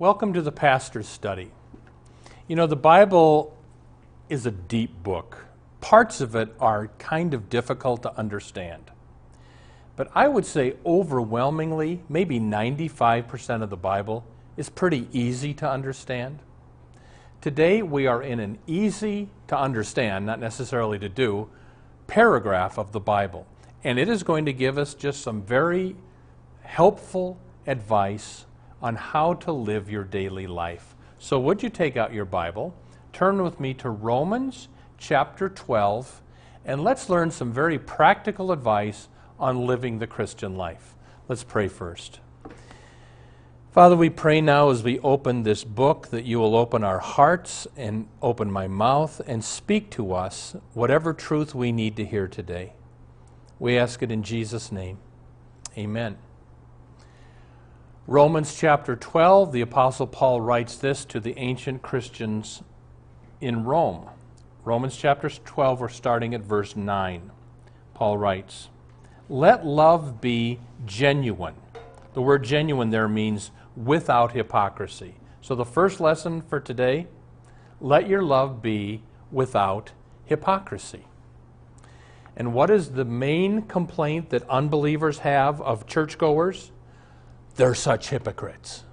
Welcome to the Pastor's Study. You know, the Bible is a deep book. Parts of it are kind of difficult to understand. But I would say overwhelmingly, maybe 95% of the Bible is pretty easy to understand. Today we are in an easy to understand, not necessarily to do, paragraph of the Bible. And it is going to give us just some very helpful advice on how to live your daily life. So, would you take out your Bible, turn with me to Romans chapter 12, and let's learn some very practical advice on living the Christian life. Let's pray first. Father, we pray now as we open this book that you will open our hearts and open my mouth and speak to us whatever truth we need to hear today. We ask it in Jesus' name. Amen. Romans chapter 12, the Apostle Paul writes this to the ancient Christians in Rome. Romans chapter 12, we're starting at verse 9. Paul writes, Let love be genuine. The word genuine there means without hypocrisy. So the first lesson for today let your love be without hypocrisy. And what is the main complaint that unbelievers have of churchgoers? They're such hypocrites.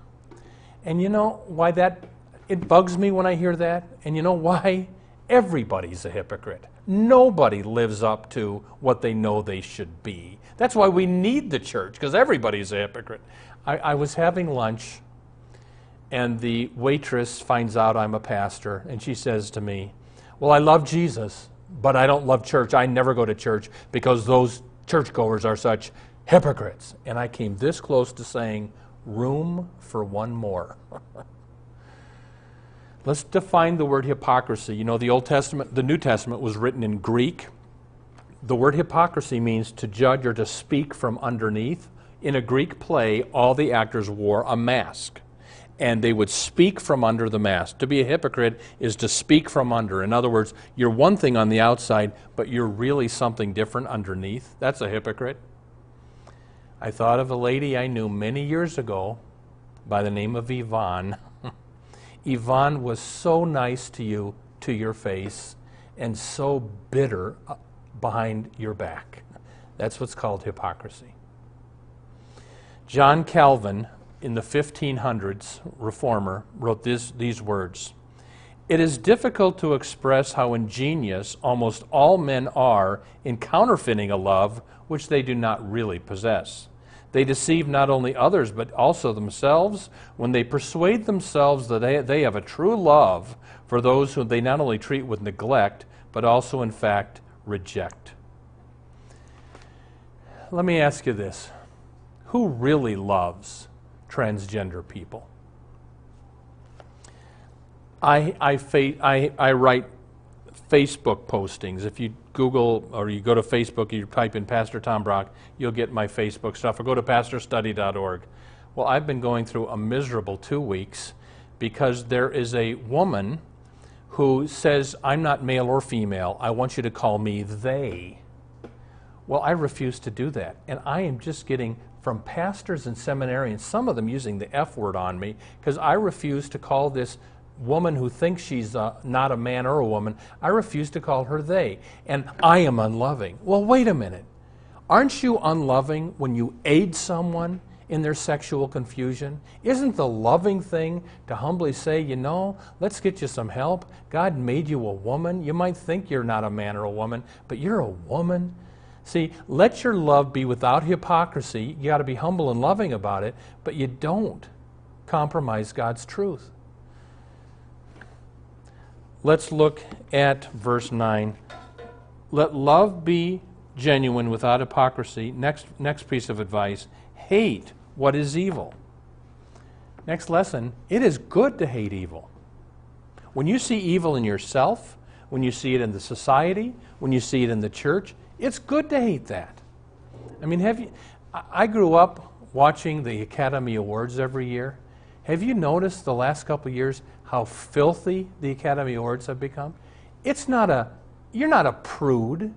And you know why that it bugs me when I hear that? And you know why? Everybody's a hypocrite. Nobody lives up to what they know they should be. That's why we need the church, because everybody's a hypocrite. I, I, was having lunch, and the waitress finds out I'm a pastor, and she says to me, Well, I love Jesus, but I don't love church. I never go to church because those churchgoers are such hypocrites. And I came this close to saying, room for one more. Let's define the word hypocrisy. You know, the Old Testament, the New Testament was written in Greek. The word hypocrisy means to judge or to speak from underneath. In a Greek play, all the actors wore a mask and they would speak from under the mask. To be a hypocrite is to speak from under. In other words, you're one thing on the outside, but you're really something different underneath. That's a hypocrite. I thought of a lady I knew many years ago by the name of Yvonne. Yvonne was so nice to you to your face and so bitter uh, behind your back. That's what's called hypocrisy. John Calvin, in the 1500s, reformer, wrote this, these words It is difficult to express how ingenious almost all men are in counterfeiting a love which they do not really possess. They deceive not only others, but also themselves when they persuade themselves that they, they have a true love for those whom they not only treat with neglect, but also, in fact, reject. Let me ask you this who really loves transgender people? I, I, I, I write Facebook postings. If you Google or you go to Facebook, you type in Pastor Tom Brock, you'll get my Facebook stuff, or go to pastorstudy.org. Well, I've been going through a miserable two weeks because there is a woman who says, I'm not male or female. I want you to call me they. Well, I refuse to do that. And I am just getting from pastors and seminarians, some of them using the F word on me, because I refuse to call this woman who thinks she's uh, not a man or a woman, I refuse to call her they. And I am unloving. Well, wait a minute. Aren't you unloving when you aid someone in their sexual confusion? Isn't the loving thing to humbly say, you know, let's get you some help? God made you a woman. You might think you're not a man or a woman, but you're a woman. See, let your love be without hypocrisy. You got to be humble and loving about it, but you don't compromise God's truth. Let's look at verse 9. Let love be genuine without hypocrisy. Next, next piece of advice hate what is evil. Next lesson it is good to hate evil. When you see evil in yourself, when you see it in the society, when you see it in the church, it's good to hate that. I mean, have you? I grew up watching the Academy Awards every year. Have you noticed the last couple years how filthy the Academy Awards have become? It's not a, you're not a prude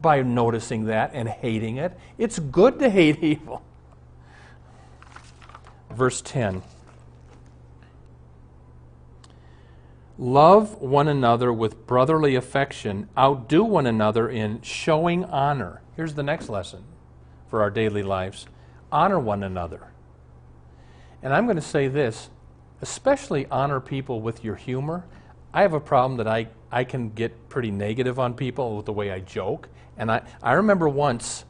by noticing that and hating it. It's good to hate evil. Verse 10 Love one another with brotherly affection, outdo one another in showing honor. Here's the next lesson for our daily lives honor one another. And I'm going to say this especially honor people with your humor. I have a problem that I, I can get pretty negative on people with the way I joke. And I, I remember once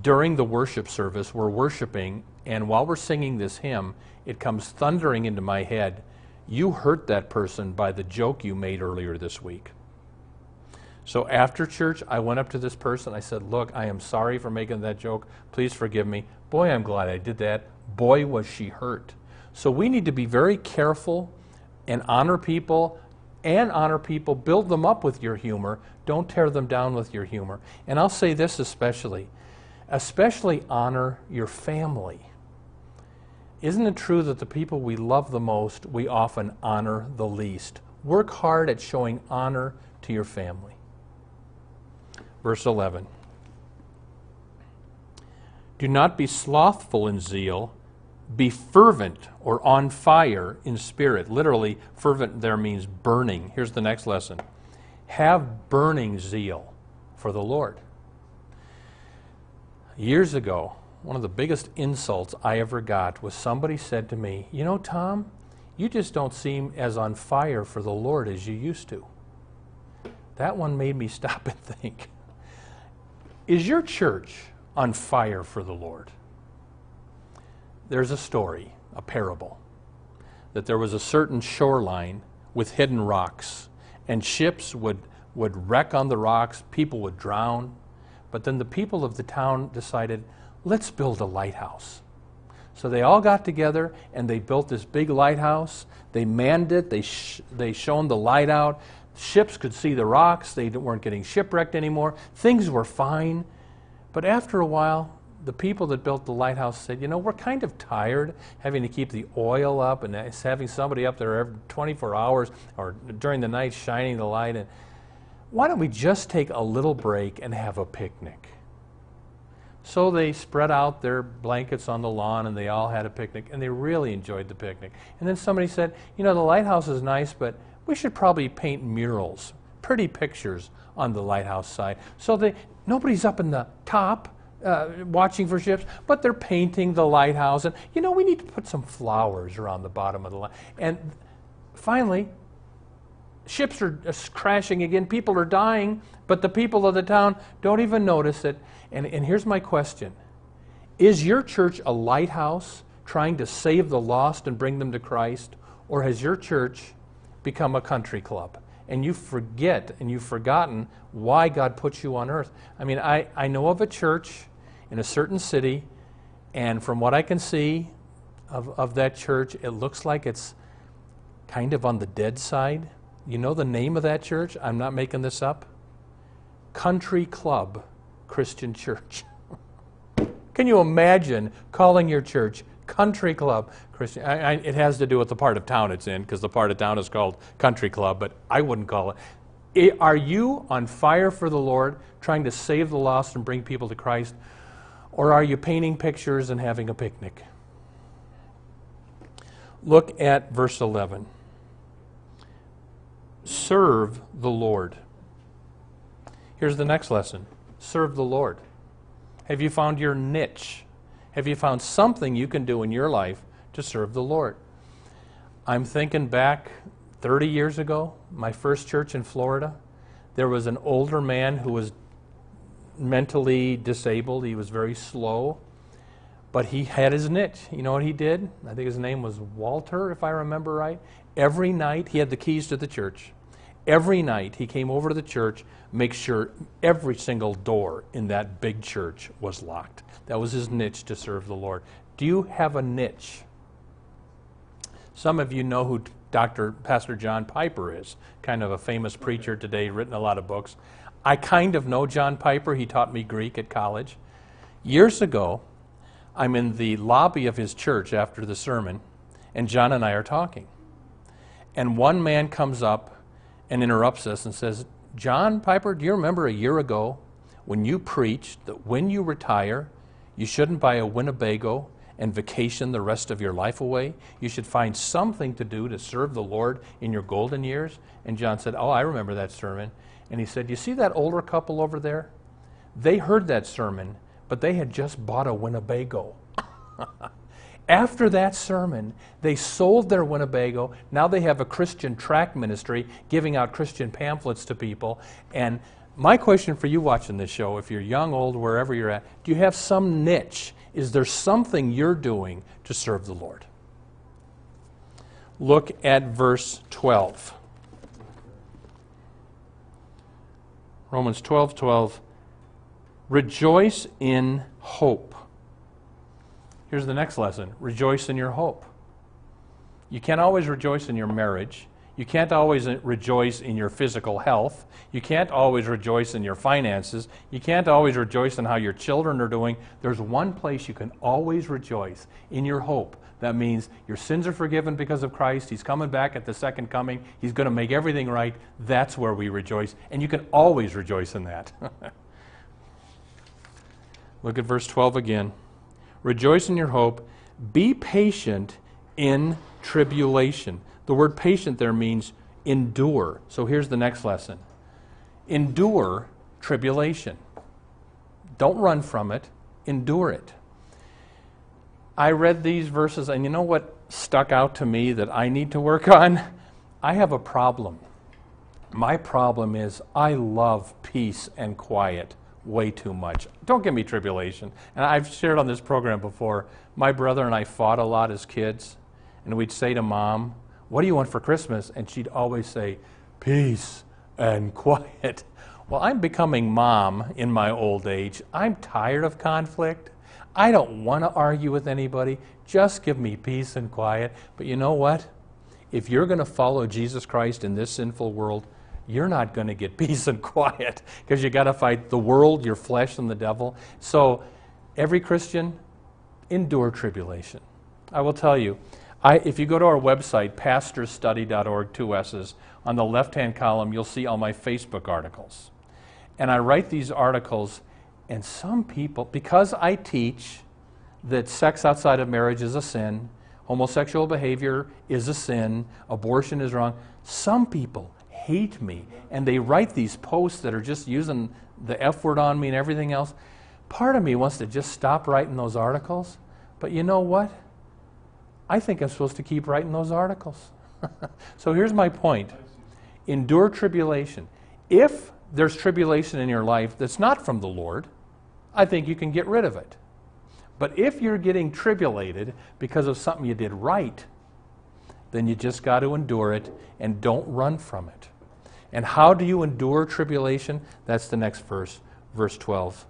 during the worship service, we're worshiping, and while we're singing this hymn, it comes thundering into my head you hurt that person by the joke you made earlier this week. So after church, I went up to this person. I said, Look, I am sorry for making that joke. Please forgive me. Boy, I'm glad I did that. Boy, was she hurt. So we need to be very careful and honor people and honor people. Build them up with your humor. Don't tear them down with your humor. And I'll say this especially especially honor your family. Isn't it true that the people we love the most, we often honor the least? Work hard at showing honor to your family. Verse 11 Do not be slothful in zeal, be fervent or on fire in spirit. Literally, fervent there means burning. Here's the next lesson have burning zeal for the Lord. Years ago, one of the biggest insults I ever got was somebody said to me, You know, Tom, you just don't seem as on fire for the Lord as you used to. That one made me stop and think Is your church on fire for the Lord? There's a story, a parable, that there was a certain shoreline with hidden rocks, and ships would, would wreck on the rocks, people would drown. But then the people of the town decided, let's build a lighthouse. So they all got together and they built this big lighthouse. They manned it, they, sh- they shone the light out. Ships could see the rocks, they weren't getting shipwrecked anymore. Things were fine. But after a while, the people that built the lighthouse said, you know, we're kind of tired having to keep the oil up and having somebody up there every 24 hours or during the night shining the light. And why don't we just take a little break and have a picnic? So they spread out their blankets on the lawn and they all had a picnic and they really enjoyed the picnic. And then somebody said, You know, the lighthouse is nice, but we should probably paint murals, pretty pictures on the lighthouse side. So they, nobody's up in the top uh, watching for ships, but they're painting the lighthouse. And, you know, we need to put some flowers around the bottom of the line. And finally, ships are crashing again, people are dying, but the people of the town don't even notice it. And, and here's my question Is your church a lighthouse trying to save the lost and bring them to Christ? Or has your church become a country club? And you forget and you've forgotten why God put you on earth. I mean, I, I know of a church in a certain city, and from what I can see of, of that church, it looks like it's kind of on the dead side. You know the name of that church? I'm not making this up. Country Club Christian Church. Can you imagine calling your church Country Club Christian? I, I, it has to do with the part of town it's in, because the part of town is called Country Club, but I wouldn't call it. it. Are you on fire for the Lord, trying to save the lost and bring people to Christ? Or are you painting pictures and having a picnic? Look at verse 11. Serve the Lord. Here's the next lesson serve the Lord? Have you found your niche? Have you found something you can do in your life to serve the Lord? I'm thinking back 30 years ago, my first church in Florida. There was an older man who was mentally disabled. He was very slow, but he had his niche. You know what he did? I think his name was Walter, if I remember right. Every night, he had the keys to the church. Every night, he came over to the church, make sure every single door in that big church was locked. That was his niche to serve the Lord. Do you have a niche? Some of you know who Dr. Pastor John Piper is, kind of a famous preacher today, written a lot of books. I kind of know John Piper. He taught me Greek at college. Years ago, I'm in the lobby of his church after the sermon, and John and I are talking. And one man comes up and interrupts us and says, John Piper, do you remember a year ago when you preached that when you retire, you shouldn't buy a Winnebago and vacation the rest of your life away? You should find something to do to serve the Lord in your golden years? And John said, Oh, I remember that sermon. And he said, You see that older couple over there? They heard that sermon, but they had just bought a Winnebago. After that sermon, they sold their Winnebago. Now they have a Christian track ministry giving out Christian pamphlets to people. And my question for you watching this show, if you're young, old, wherever you're at, do you have some niche? Is there something you're doing to serve the Lord? Look at verse 12. Romans 12 12. Rejoice in hope. Here's the next lesson rejoice in your hope. You can't always rejoice in your marriage. You can't always rejoice in your physical health. You can't always rejoice in your finances. You can't always rejoice in how your children are doing. There's one place you can always rejoice in your hope. That means your sins are forgiven because of Christ. He's coming back at the second coming. He's going to make everything right. That's where we rejoice. And you can always rejoice in that. Look at verse 12 again. Rejoice in your hope. Be patient in tribulation. The word patient there means endure. So here's the next lesson endure tribulation. Don't run from it, endure it. I read these verses, and you know what stuck out to me that I need to work on? I have a problem. My problem is I love peace and quiet way too much. Don't give me tribulation. And I've shared on this program before, my brother and I fought a lot as kids, and we'd say to mom, What do you want for Christmas? And she'd always say, Peace and quiet. Well, I'm becoming mom in my old age. I'm tired of conflict. I don't want to argue with anybody. Just give me peace and quiet. But you know what? If you're going to follow Jesus Christ in this sinful world, you're not going to get peace and quiet because you got to fight the world, your flesh, and the devil. So, every Christian, endure tribulation. I will tell you, I, if you go to our website, pastorstudy.org, two S's, on the left hand column, you'll see all my Facebook articles. And I write these articles, and some people, because I teach that sex outside of marriage is a sin, homosexual behavior is a sin, abortion is wrong, some people hate me and they write these posts that are just using the F word on me and everything else. Part of me wants to just stop writing those articles, but you know what? I think I'm supposed to keep writing those articles. so here's my point endure tribulation. If there's tribulation in your life that's not from the Lord, I think you can get rid of it. But if you're getting tribulated because of something you did right, then you just got to endure it and don't run from it. And how do you endure tribulation? That's the next verse, verse 12.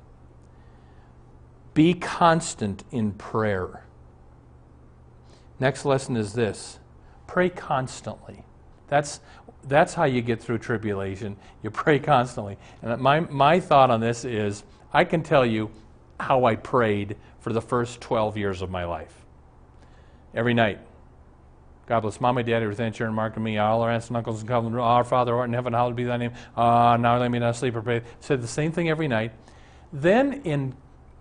Be constant in prayer. Next lesson is this pray constantly. That's, that's how you get through tribulation. You pray constantly. And my, my thought on this is I can tell you how I prayed for the first 12 years of my life. Every night, God bless mom and dad, everything, Sharon, Mark, and me, all our aunts and uncles and cousins, our Father, art in heaven, hallowed be thy name. Uh, now let me not sleep or pray. Said the same thing every night. Then in,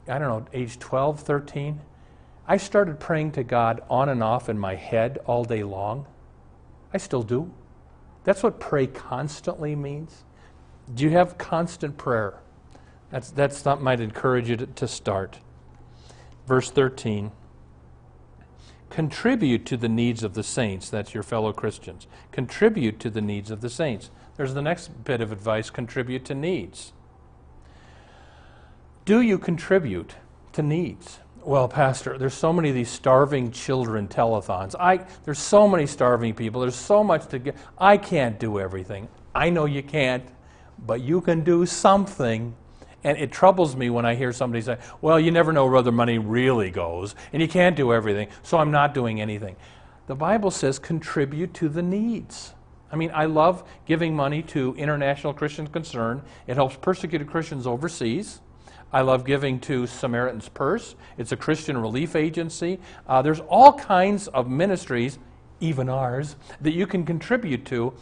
I don't know, age 12, 13, I started praying to God on and off in my head all day long. I still do. That's what pray constantly means. Do you have constant prayer? That's, that's something I'd encourage you to, to start. Verse 13 contribute to the needs of the saints. That's your fellow Christians. Contribute to the needs of the saints. There's the next bit of advice contribute to needs. Do you contribute to needs? Well, Pastor, there's so many of these starving children telethons. I, there's so many starving people. There's so much to get. I can't do everything. I know you can't, but you can do something. And it troubles me when I hear somebody say, well, you never know where the money really goes, and you can't do everything, so I'm not doing anything. The Bible says contribute to the needs. I mean, I love giving money to International Christian Concern. It helps persecuted Christians overseas. I love giving to Samaritan's Purse. It's a Christian relief agency. Uh, there's all kinds of ministries, even ours, that you can contribute to.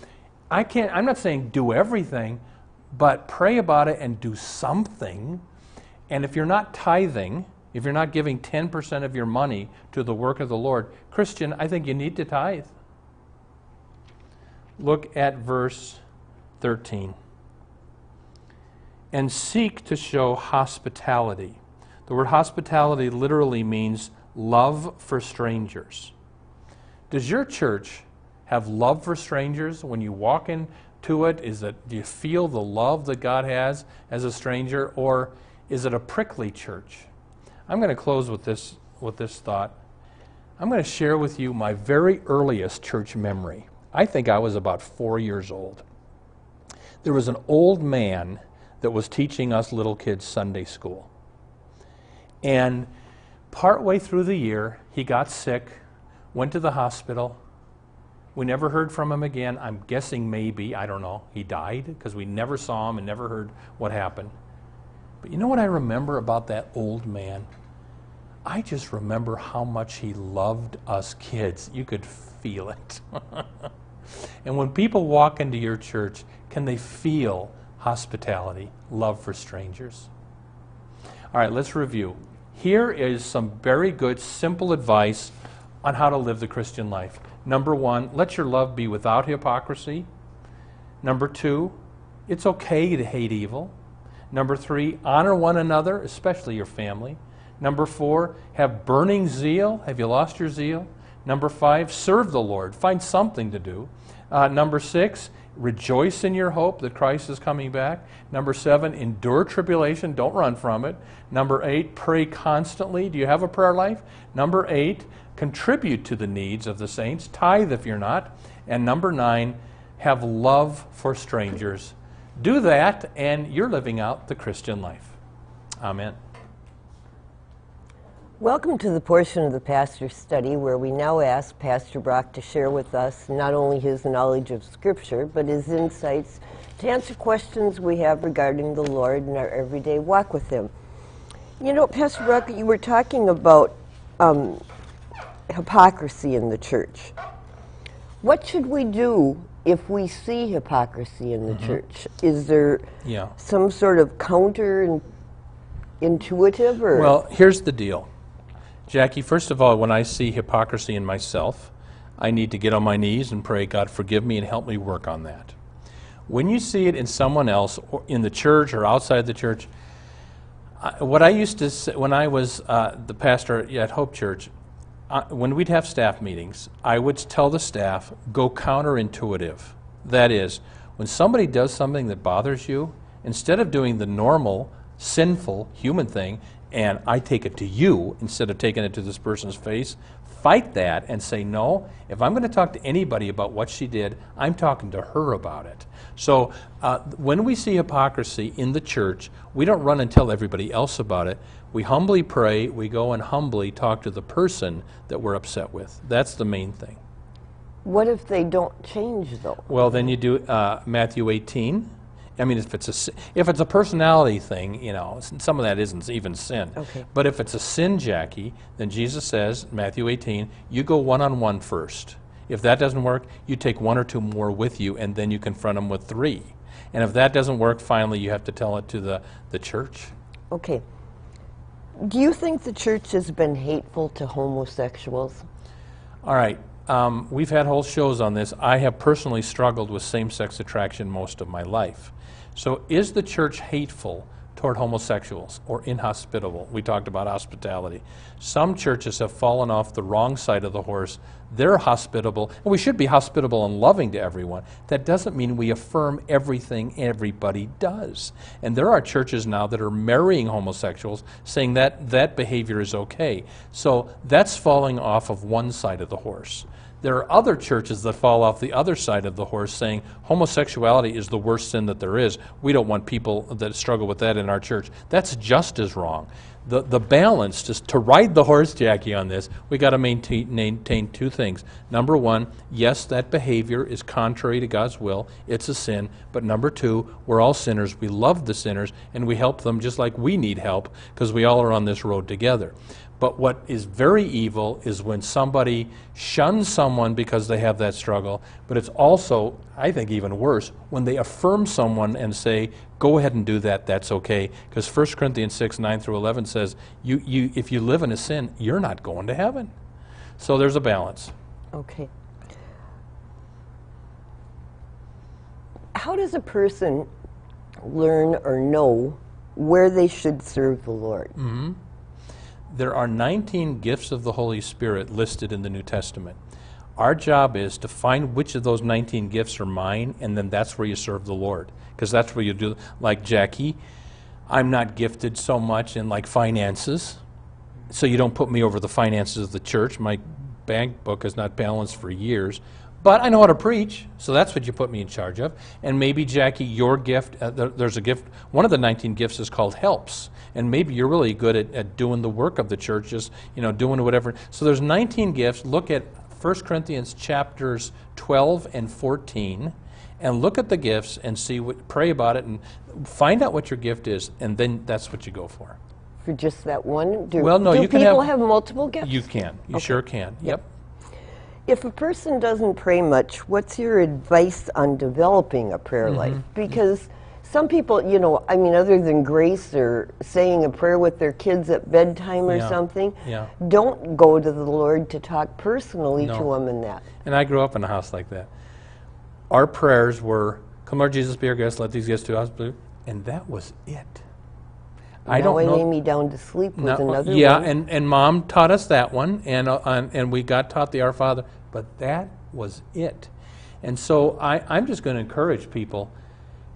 I can't, I'm not saying do everything, but pray about it and do something. And if you're not tithing, if you're not giving 10% of your money to the work of the Lord, Christian, I think you need to tithe. Look at verse 13 and seek to show hospitality. The word hospitality literally means love for strangers. Does your church have love for strangers when you walk into it? Is it do you feel the love that God has as a stranger or is it a prickly church? I'm going to close with this with this thought. I'm going to share with you my very earliest church memory. I think I was about 4 years old. There was an old man that was teaching us little kids Sunday school. And partway through the year, he got sick, went to the hospital. We never heard from him again. I'm guessing maybe, I don't know, he died because we never saw him and never heard what happened. But you know what I remember about that old man? I just remember how much he loved us kids. You could feel it. and when people walk into your church, can they feel hospitality, love for strangers. All right, let's review. Here is some very good, simple advice on how to live the Christian life. Number one, let your love be without hypocrisy. Number two, it's okay to hate evil. Number three, honor one another, especially your family. Number four, have burning zeal. Have you lost your zeal? Number five, serve the Lord. Find something to do. Uh, number six, rejoice in your hope that Christ is coming back. Number seven, endure tribulation, don't run from it. Number eight, pray constantly. Do you have a prayer life? Number eight, contribute to the needs of the saints, tithe if you're not. And number nine, have love for strangers. Do that, and you're living out the Christian life. Amen. Welcome to the portion of the pastor's study where we now ask Pastor Brock to share with us not only his knowledge of Scripture, but his insights to answer questions we have regarding the Lord and our everyday walk with Him. You know, Pastor Brock, you were talking about um, hypocrisy in the church. What should we do if we see hypocrisy in the mm-hmm. church? Is there yeah. some sort of counter intuitive or? Well, here's the deal Jackie, first of all, when I see hypocrisy in myself, I need to get on my knees and pray, God, forgive me and help me work on that. When you see it in someone else, or in the church or outside the church, what I used to say when I was uh, the pastor at Hope Church, when we'd have staff meetings, I would tell the staff, go counterintuitive. That is, when somebody does something that bothers you, instead of doing the normal, sinful human thing, and I take it to you instead of taking it to this person's face, fight that and say, no, if I'm going to talk to anybody about what she did, I'm talking to her about it. So uh, when we see hypocrisy in the church, we don't run and tell everybody else about it. We humbly pray, we go and humbly talk to the person that we're upset with. That's the main thing. What if they don't change, though? Well, then you do uh, Matthew 18 I mean, if it's a if it's a personality thing, you know, some of that isn't even sin. Okay. But if it's a sin, Jackie, then Jesus says, Matthew 18, you go one on one first. If that doesn't work, you take one or two more with you, and then you confront them with three. And if that doesn't work, finally, you have to tell it to the, the church. Okay. Do you think the church has been hateful to homosexuals? All right. Um, we've had whole shows on this. I have personally struggled with same sex attraction most of my life. So, is the church hateful toward homosexuals or inhospitable? We talked about hospitality. Some churches have fallen off the wrong side of the horse. They're hospitable, and we should be hospitable and loving to everyone. That doesn't mean we affirm everything everybody does. And there are churches now that are marrying homosexuals, saying that that behavior is okay. So that's falling off of one side of the horse. There are other churches that fall off the other side of the horse saying homosexuality is the worst sin that there is. We don't want people that struggle with that in our church. That's just as wrong. the, the balance, just to ride the horse, Jackie, on this, we got to maintain, maintain two things. Number one, yes, that behavior is contrary to God's will, it's a sin. But number two, we're all sinners. We love the sinners, and we help them just like we need help because we all are on this road together. But what is very evil is when somebody shuns someone because they have that struggle. But it's also, I think, even worse when they affirm someone and say, go ahead and do that, that's okay. Because 1 Corinthians 6, 9 through 11 says, you, you, if you live in a sin, you're not going to heaven. So there's a balance. Okay. How does a person learn or know where they should serve the Lord? Mm-hmm. There are 19 gifts of the Holy Spirit listed in the New Testament. Our job is to find which of those 19 gifts are mine, and then that's where you serve the Lord. Because that's where you do, like Jackie, I'm not gifted so much in like finances, so you don't put me over the finances of the church. My bank book is not balanced for years. But I know how to preach, so that's what you put me in charge of. And maybe, Jackie, your gift, uh, there, there's a gift, one of the 19 gifts is called helps. And maybe you're really good at, at doing the work of the church, just, you know, doing whatever. So there's 19 gifts. Look at 1 Corinthians chapters 12 and 14 and look at the gifts and see what, pray about it and find out what your gift is, and then that's what you go for. For just that one? Do, Well, no, do you can people have- have, multiple gifts? You can. You sure can. Yep. If a person doesn't pray much, what's your advice on developing a prayer Mm-hmm. life? Because some people, you know, I mean, other than grace or saying a prayer with their kids at bedtime or Yeah. something, Yeah. don't go to the Lord to talk personally to Him in that. And I grew up in a house like that. Our prayers were, Come, Lord Jesus, be our guest, let these gifts to us. be-" And that was it. I now don't I know. lay me down to sleep was No, another yeah, one. and, and mom taught us that one, and, uh, and, and we got taught the Our Father, but that was it. And so I, I'm just going to encourage people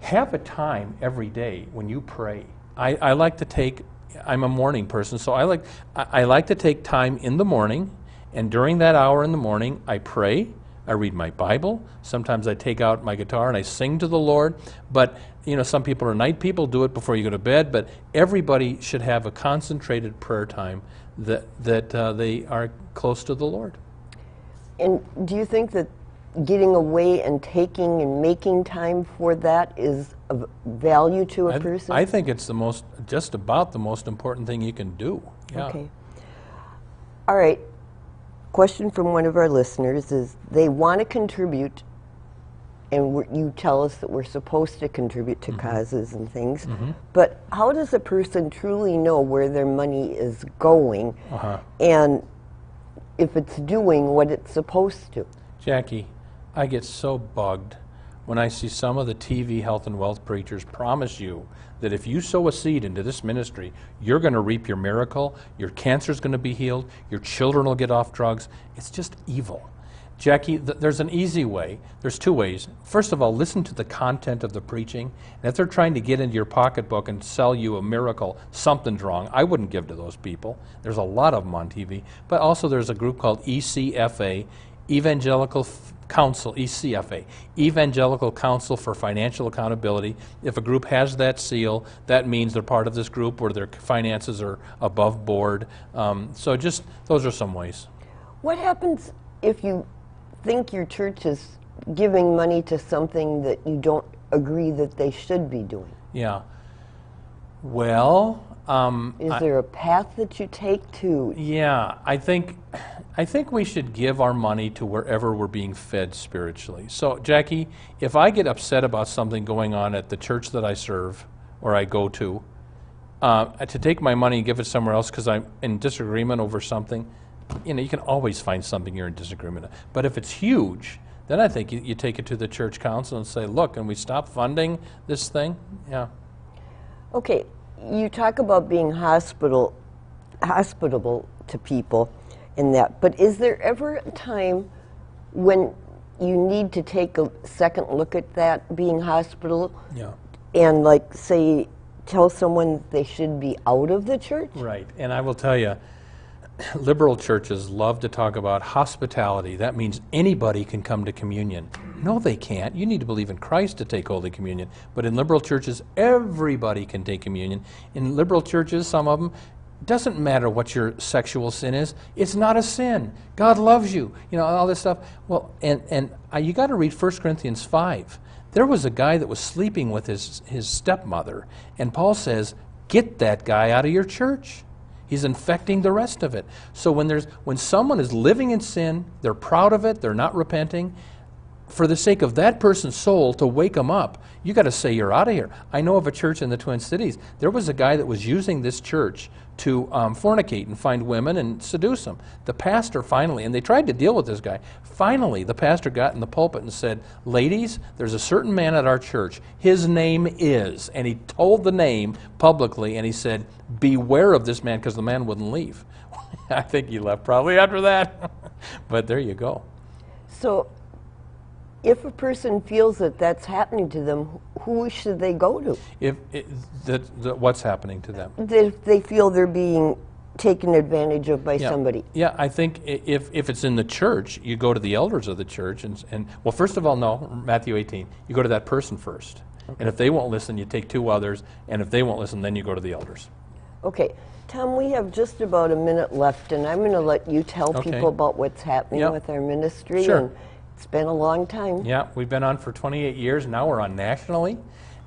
have a time every day when you pray. I, I like to take, I'm a morning person, so I like, I, I like to take time in the morning, and during that hour in the morning, I pray. I read my Bible. Sometimes I take out my guitar and I sing to the Lord. But, you know, some people are night people, do it before you go to bed. But everybody should have a concentrated prayer time that, that uh, they are close to the Lord. And do you think that getting away and taking and making time for that is of value to a I, person? I think it's the most, just about the most important thing you can do. Yeah. Okay. All right. Question from one of our listeners is they want to contribute, and you tell us that we're supposed to contribute to causes and things, but how does a person truly know where their money is going Uh-huh. and if it's doing what it's supposed to? Jackie, I get so bugged when I see some of the TV health and wealth preachers promise you that if you sow a seed into this ministry, you're going to reap your miracle, your cancer's going to be healed, your children will get off drugs. It's just evil. Jackie, th- there's an easy way. There's two ways. First of all, listen to the content of the preaching. And if they're trying to get into your pocketbook and sell you a miracle, something's wrong. I wouldn't give to those people. There's a lot of them on TV. But also, there's a group called ECFA, Evangelical F- Council, ECFA, Evangelical Council for Financial Accountability. If a group has that seal, that means they're part of this group where their finances are above board. Um, so, just those are some ways. What happens if you think your church is giving money to something that you don't agree that they should be doing? Yeah. Well, um, Is there a path that you take to? yeah, I think I think we should give our money to wherever we're being fed spiritually. So, Jackie, if I get upset about something going on at the church that I serve or I go to, uh, to take my money and give it somewhere else because I'm in disagreement over something, you know, you can always find something you're in disagreement. But if it's huge, then I think you, you take it to the church council and say, look, can we stop funding this thing? Yeah. Okay, you talk about being hospital, hospitable to people in that, but is there ever a time when you need to take a second look at that being hospital Yeah. and like say tell someone they should be out of the church? Right. And I will tell you, liberal churches love to talk about hospitality. That means anybody can come to communion. No, they can't. You need to believe in Christ to take Holy Communion. But in liberal churches, everybody can take communion. In liberal churches, some of them, doesn't matter what your sexual sin is. It's not a sin. God loves you. You know, all this stuff. Well, and, and uh, you got to read 1 Corinthians 5. There was a guy that was sleeping with his, his stepmother, and Paul says, Get that guy out of your church. He's infecting the rest of it. So when there's when someone is living in sin, they're proud of it, they're not repenting, for the sake of that person's soul to wake them up, you got to say you're out of here. I know of a church in the Twin Cities. There was a guy that was using this church to um, fornicate and find women and seduce them. The pastor finally, and they tried to deal with this guy. Finally, the pastor got in the pulpit and said, "Ladies, there's a certain man at our church. His name is," and he told the name publicly, and he said, "Beware of this man," because the man wouldn't leave. I think he left probably after that. but there you go. So, if a person feels that that's happening to them, who should they go to? If it, that, that what's happening to them? If they feel they're being taken advantage of by Yeah. somebody. Yeah, I think if, if it's in the church, you go to the elders of the church and, and well, first of all, no, Matthew 18, you go to that person first. And if they won't listen, you take two others, and if they won't listen, then you go to the elders. Okay, Tom, we have just about a minute left, and I'm going to let you tell Okay. people about what's happening Yep. with our ministry. Sure. And it's been a long time. Yeah, we've been on for 28 years. Now we're on nationally.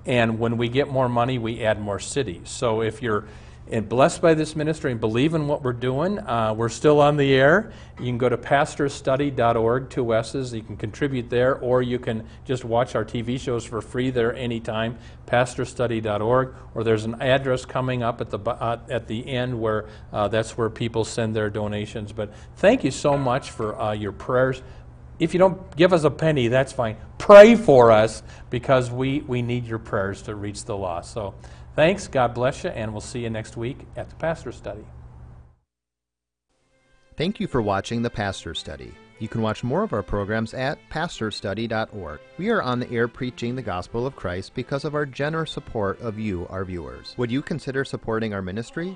And when we get more money, we add more cities. So if you're and blessed by this ministry and believe in what we're doing, uh, we're still on the air. You can go to pastorstudy.org, two S's. You can contribute there, or you can just watch our TV shows for free there anytime, pastorstudy.org. Or there's an address coming up at the, uh, at the end where uh, that's where people send their donations. But thank you so much for uh, your prayers. If you don't give us a penny, that's fine. Pray for us because we, we need your prayers to reach the lost. So thanks, God bless you, and we'll see you next week at the Pastor Study. Thank you for watching the Pastor Study. You can watch more of our programs at pastorstudy.org. We are on the air preaching the gospel of Christ because of our generous support of you, our viewers. Would you consider supporting our ministry?